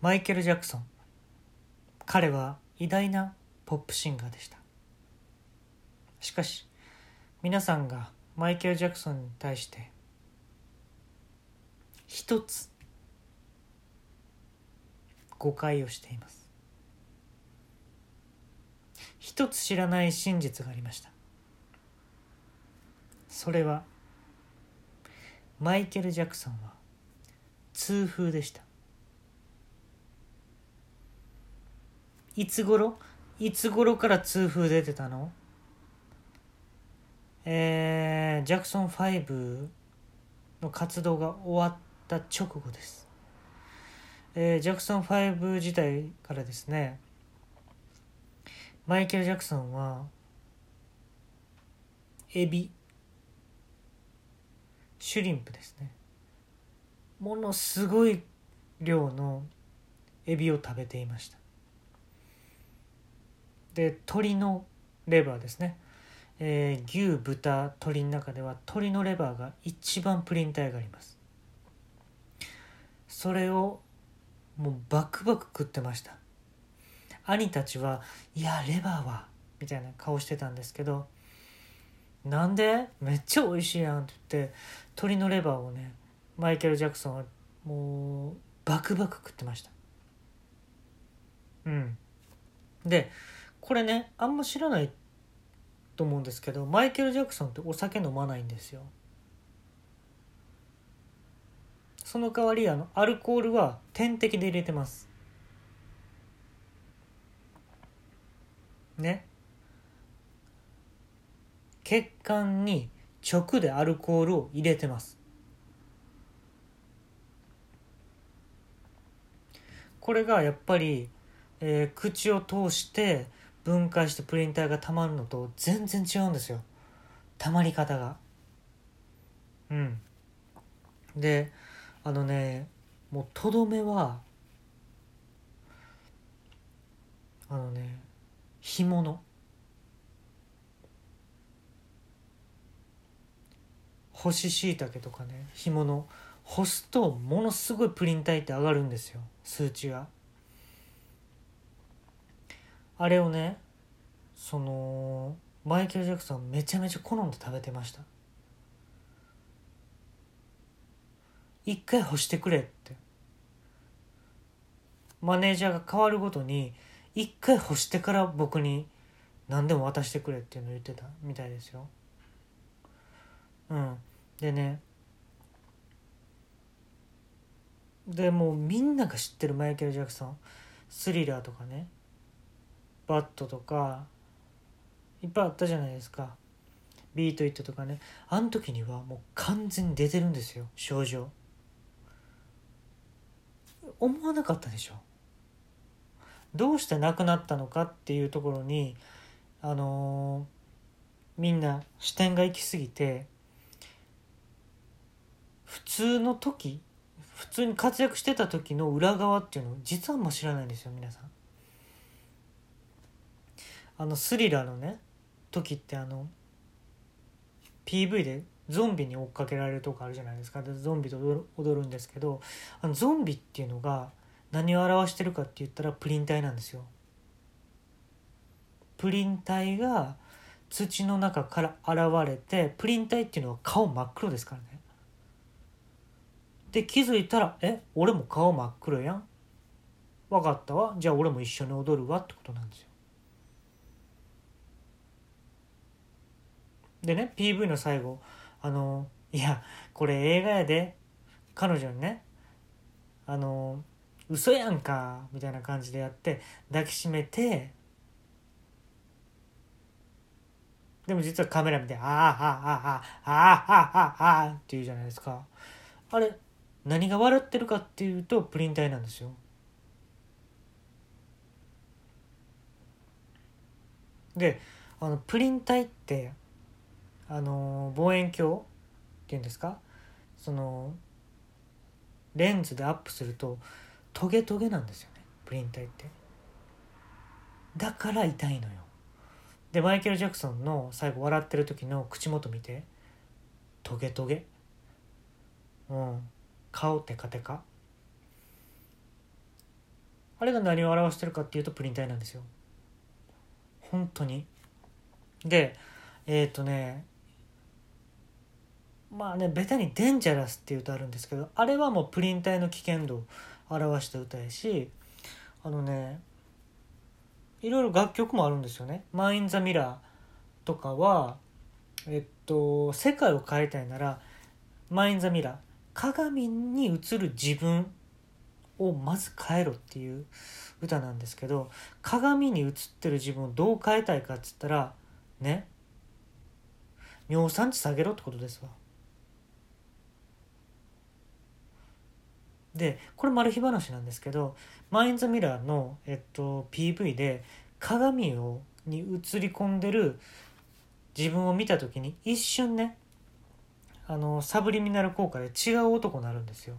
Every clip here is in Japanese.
マイケル・ジャクソン彼は偉大なポップシンガーでした。しかし皆さんがマイケル・ジャクソンに対して一つ誤解をしています。一つ知らない真実がありました。それはマイケル・ジャクソンは痛風でした。いつ頃？いつ頃から痛風出てたの？えー、ジャクソン5の活動が終わった直後です、えー、ジャクソン5自体からですねマイケル・ジャクソンはエビ。シュリンプですね。ものすごい量のエビを食べていました。で鶏のレバーですね、えー、牛豚鶏の中では鶏のレバーが一番プリン体があります。それをもうバクバク食ってました。兄たちは「いやレバーは」みたいな顔してたんですけど「なんで？めっちゃ美味しいやん」って言って鶏のレバーをねマイケル・ジャクソンはもうバクバク食ってました。うん。でこれねあんま知らないと思うんですけどマイケル・ジャクソンってお酒飲まないんですよ。その代わりあのアルコールは点滴で入れてます。ね。血管に直でアルコールを入れてます。これがやっぱり、えー、口を通して分解してプリン体がたまるのと全然違うんですよ。たまり方が。うん。であのねもうとどめはあのね干物。干し椎茸とかね干物。干すとものすごいプリン体って上がるんですよ。数値が。あれをねそのマイケル・ジャクソンめちゃめちゃ好んで食べてました。一回干してくれって。マネージャーが変わるごとに一回干してから僕に何でも渡してくれっていうのを言ってたみたいですよ。うん。でねでもうみんなが知ってるマイケル・ジャクソンスリラーとかねバットとかいっぱいあったじゃないですか。ビートイットとかね。あの時にはもう完全に出てるんですよ症状。思わなかったでしょ。どうして亡くなったのかっていうところにあのー、みんな視点が行き過ぎて普通の時普通に活躍してた時の裏側っていうのを実はもう知らないんですよ皆さん。あのスリラーのね時ってあの PV でゾンビに追っかけられるとこあるじゃないですかでゾンビと踊るんですけどあのゾンビっていうのが何を表してるかって言ったらプリン体なんですよ。プリン体が土の中から現れてプリン体っていうのは顔真っ黒ですからね。で気づいたら「え俺も顔真っ黒やん分かったわじゃあ俺も一緒に踊るわ」ってことなんですよ。でね PV の最後あのいやこれ映画やで。彼女にねあの嘘やんかみたいな感じでやって抱きしめて。でも実はカメラ見て「あーはーはーはーはーはーはー」って言うじゃないですか。あれ何が笑ってるかっていうとプリン体なんですよ。であのプリン体ってあの望遠鏡っていうんですか？そのレンズでアップするとトゲトゲなんですよねプリン体って。だから痛いのよ。でマイケル・ジャクソンの最後笑ってる時の口元見てトゲトゲ？うん。顔テカテカ？あれが何を表してるかっていうとプリン体なんですよ。本当に。でえっ、ー、とねまあねベタに「デンジャラス」っていう歌あるんですけどあれはもうプリン体の危険度を表した歌やしあのねいろいろ楽曲もあるんですよね「マイン・ザ・ミラー」とかはえっと世界を変えたいなら「マイン・ザ・ミラー」鏡に映る自分をまず変えろっていう歌なんですけど鏡に映ってる自分をどう変えたいかっつったらね尿酸値下げろってことですわ。でこれマル秘話なんですけどマイン・ザ・ミラーの、えっと、PV で鏡をに映り込んでる自分を見た時に一瞬ねあのサブリミナル効果で違う男になるんですよ。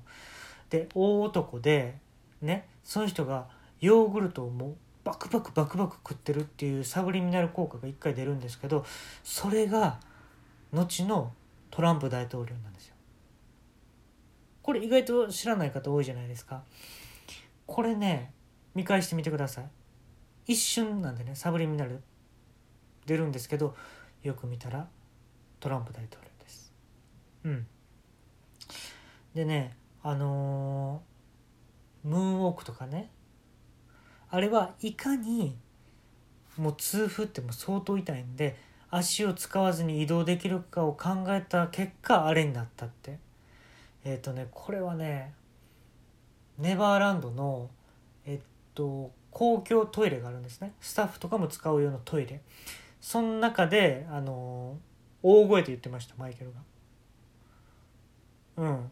で大男でねその人がヨーグルトをもうバクバクバクバク食ってるっていうサブリミナル効果が一回出るんですけどそれが後のトランプ大統領なんですよ。これ意外と知らない方多いじゃないですか。これね見返してみてください。一瞬なんでねサブリミナル出るんですけどよく見たらトランプ大統領です。うん。でねあのー、ムーンウォークとかねあれはいかにもう痛風っても相当痛いんで足を使わずに移動できるかを考えた結果あれになったってえっ、ー、とねこれはねネバーランドのえっと公共トイレがあるんですね。スタッフとかも使うようなトイレ。その中であの大声で言ってましたマイケルが。うん。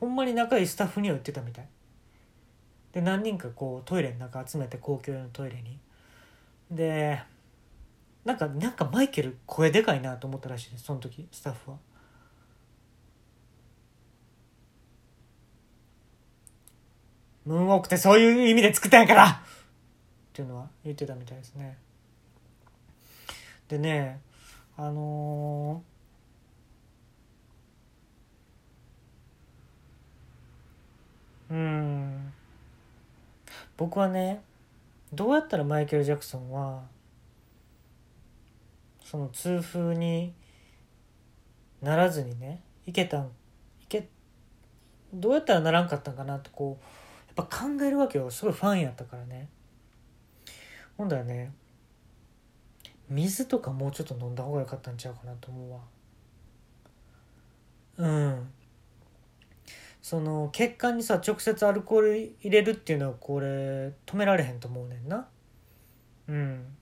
ほんまに仲いいスタッフには言ってたみたい。で何人かこうトイレの中集めて公共用のトイレに。でなんかなんかマイケル声でかいなと思ったらしいですその時スタッフは。ムーンウォークってそういう意味で作ったんやからっていうのは言ってたみたいですね。でねあのー、うん僕はねどうやったらマイケル・ジャクソンはその痛風にならずにねいけたんいけどうやったらならんかったんかなってこうやっぱ考えるわけよ。すごいファンやったからね。ほんだらね水とかもうちょっと飲んだ方が良かったんちゃうかなと思うわ。うん。その血管にさ直接アルコール入れるっていうのはこれ止められへんと思うねんな。うん。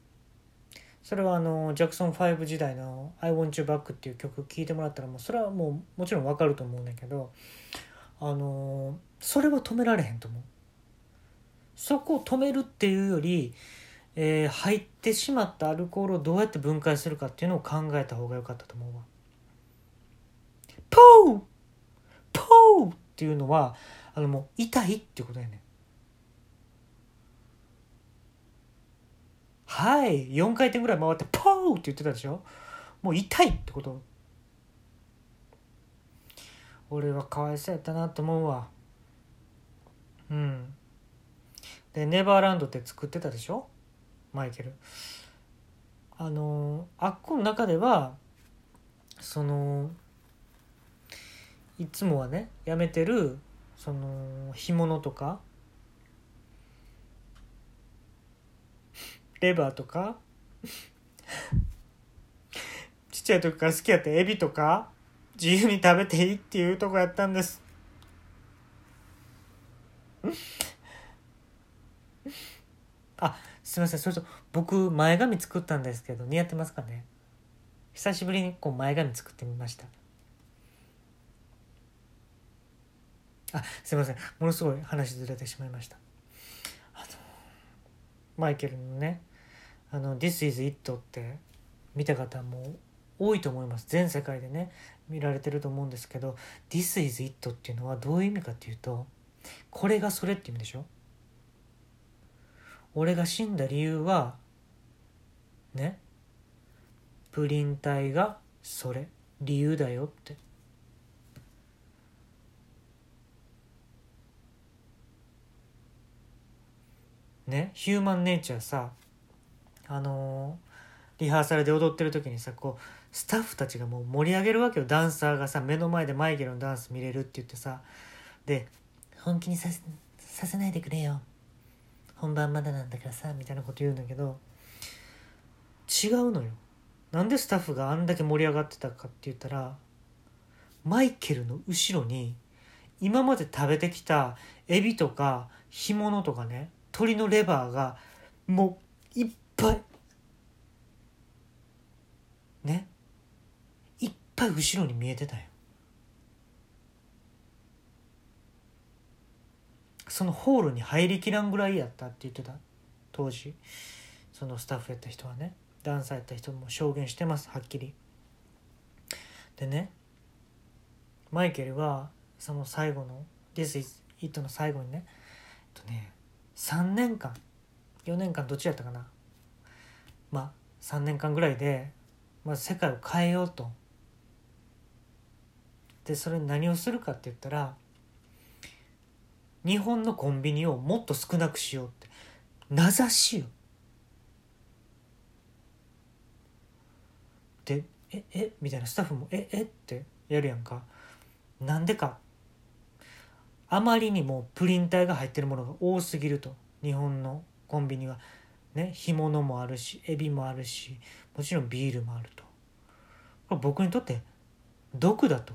それはあのジャクソン5時代の「I Want You Back」っていう曲聴いてもらったらもうそれはもうもちろん分かると思うねんけどあのそれは止められへんと思う。そこを止めるっていうより、えー、入ってしまったアルコールをどうやって分解するかっていうのを考えた方が良かったと思うわ。ポー!ポー!っていうのはあのもう痛いってことやねはい4回転ぐらい回ってポーって言ってたでしょ？もう痛いってこと。俺はかわいそうやったなと思うわ。うん。でネバーランドって作ってたでしょ？マイケル。あのあっこの中ではそのいつもはねやめてるその干物とかレバーとか？ちっちゃい時から好きやったエビとか？自由に食べていいっていうとこやったんです。あすいません。それと僕前髪作ったんですけど似合ってますかね？久しぶりにこう前髪作ってみました。あすいません。ものすごい話ずれてしまいました。あのマイケルのね「あの「This is It」って見た方も多いと思います。全世界でね見られてると思うんですけど「This is It」っていうのはどういう意味かっていうとこれがそれって意味でしょ？俺が死んだ理由はね？プリン体がそれ。理由だよって。ね？ヒューマンネイチャーさあのーリハーサルで踊ってる時にさこうスタッフたちがもう盛り上げるわけよ。ダンサーがさ目の前でマイケルのダンス見れるって言ってさ。で「本気にさせないでくれよ。本番まだなんだからさ」みたいなこと言うんだけど違うのよ。なんでスタッフがあんだけ盛り上がってたかって言ったらマイケルの後ろに今まで食べてきたエビとか干物とかね鶏のレバーがもういっぱい。ね。いっぱい後ろに見えてたよ。そのホールに入りきらんぐらいやったって言ってた。当時。そのスタッフやった人はね。ダンサーやった人も証言してますはっきり。でね。マイケルはその最後の「This is It」の最後にね。えっとね。3年間。4年間どっちやったかな。まあ3年間ぐらいでまず世界を変えようと。でそれ何をするかって言ったら日本のコンビニをもっと少なくしようって。名指しよ。でええみたいな。スタッフもええってやるやんか。なんでか。あまりにもプリン体が入ってるものが多すぎると。日本のコンビニは。ね干物もあるしエビもあるしもちろんビールもあると。これ僕にとって毒だと。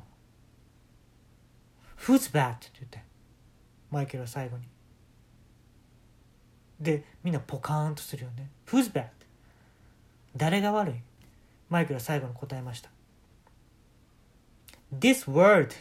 Who's bad? って言ってマイケルは最後に。でみんなポカーンとするよね。Who's bad? 誰が悪い？マイケルは最後に答えました。This word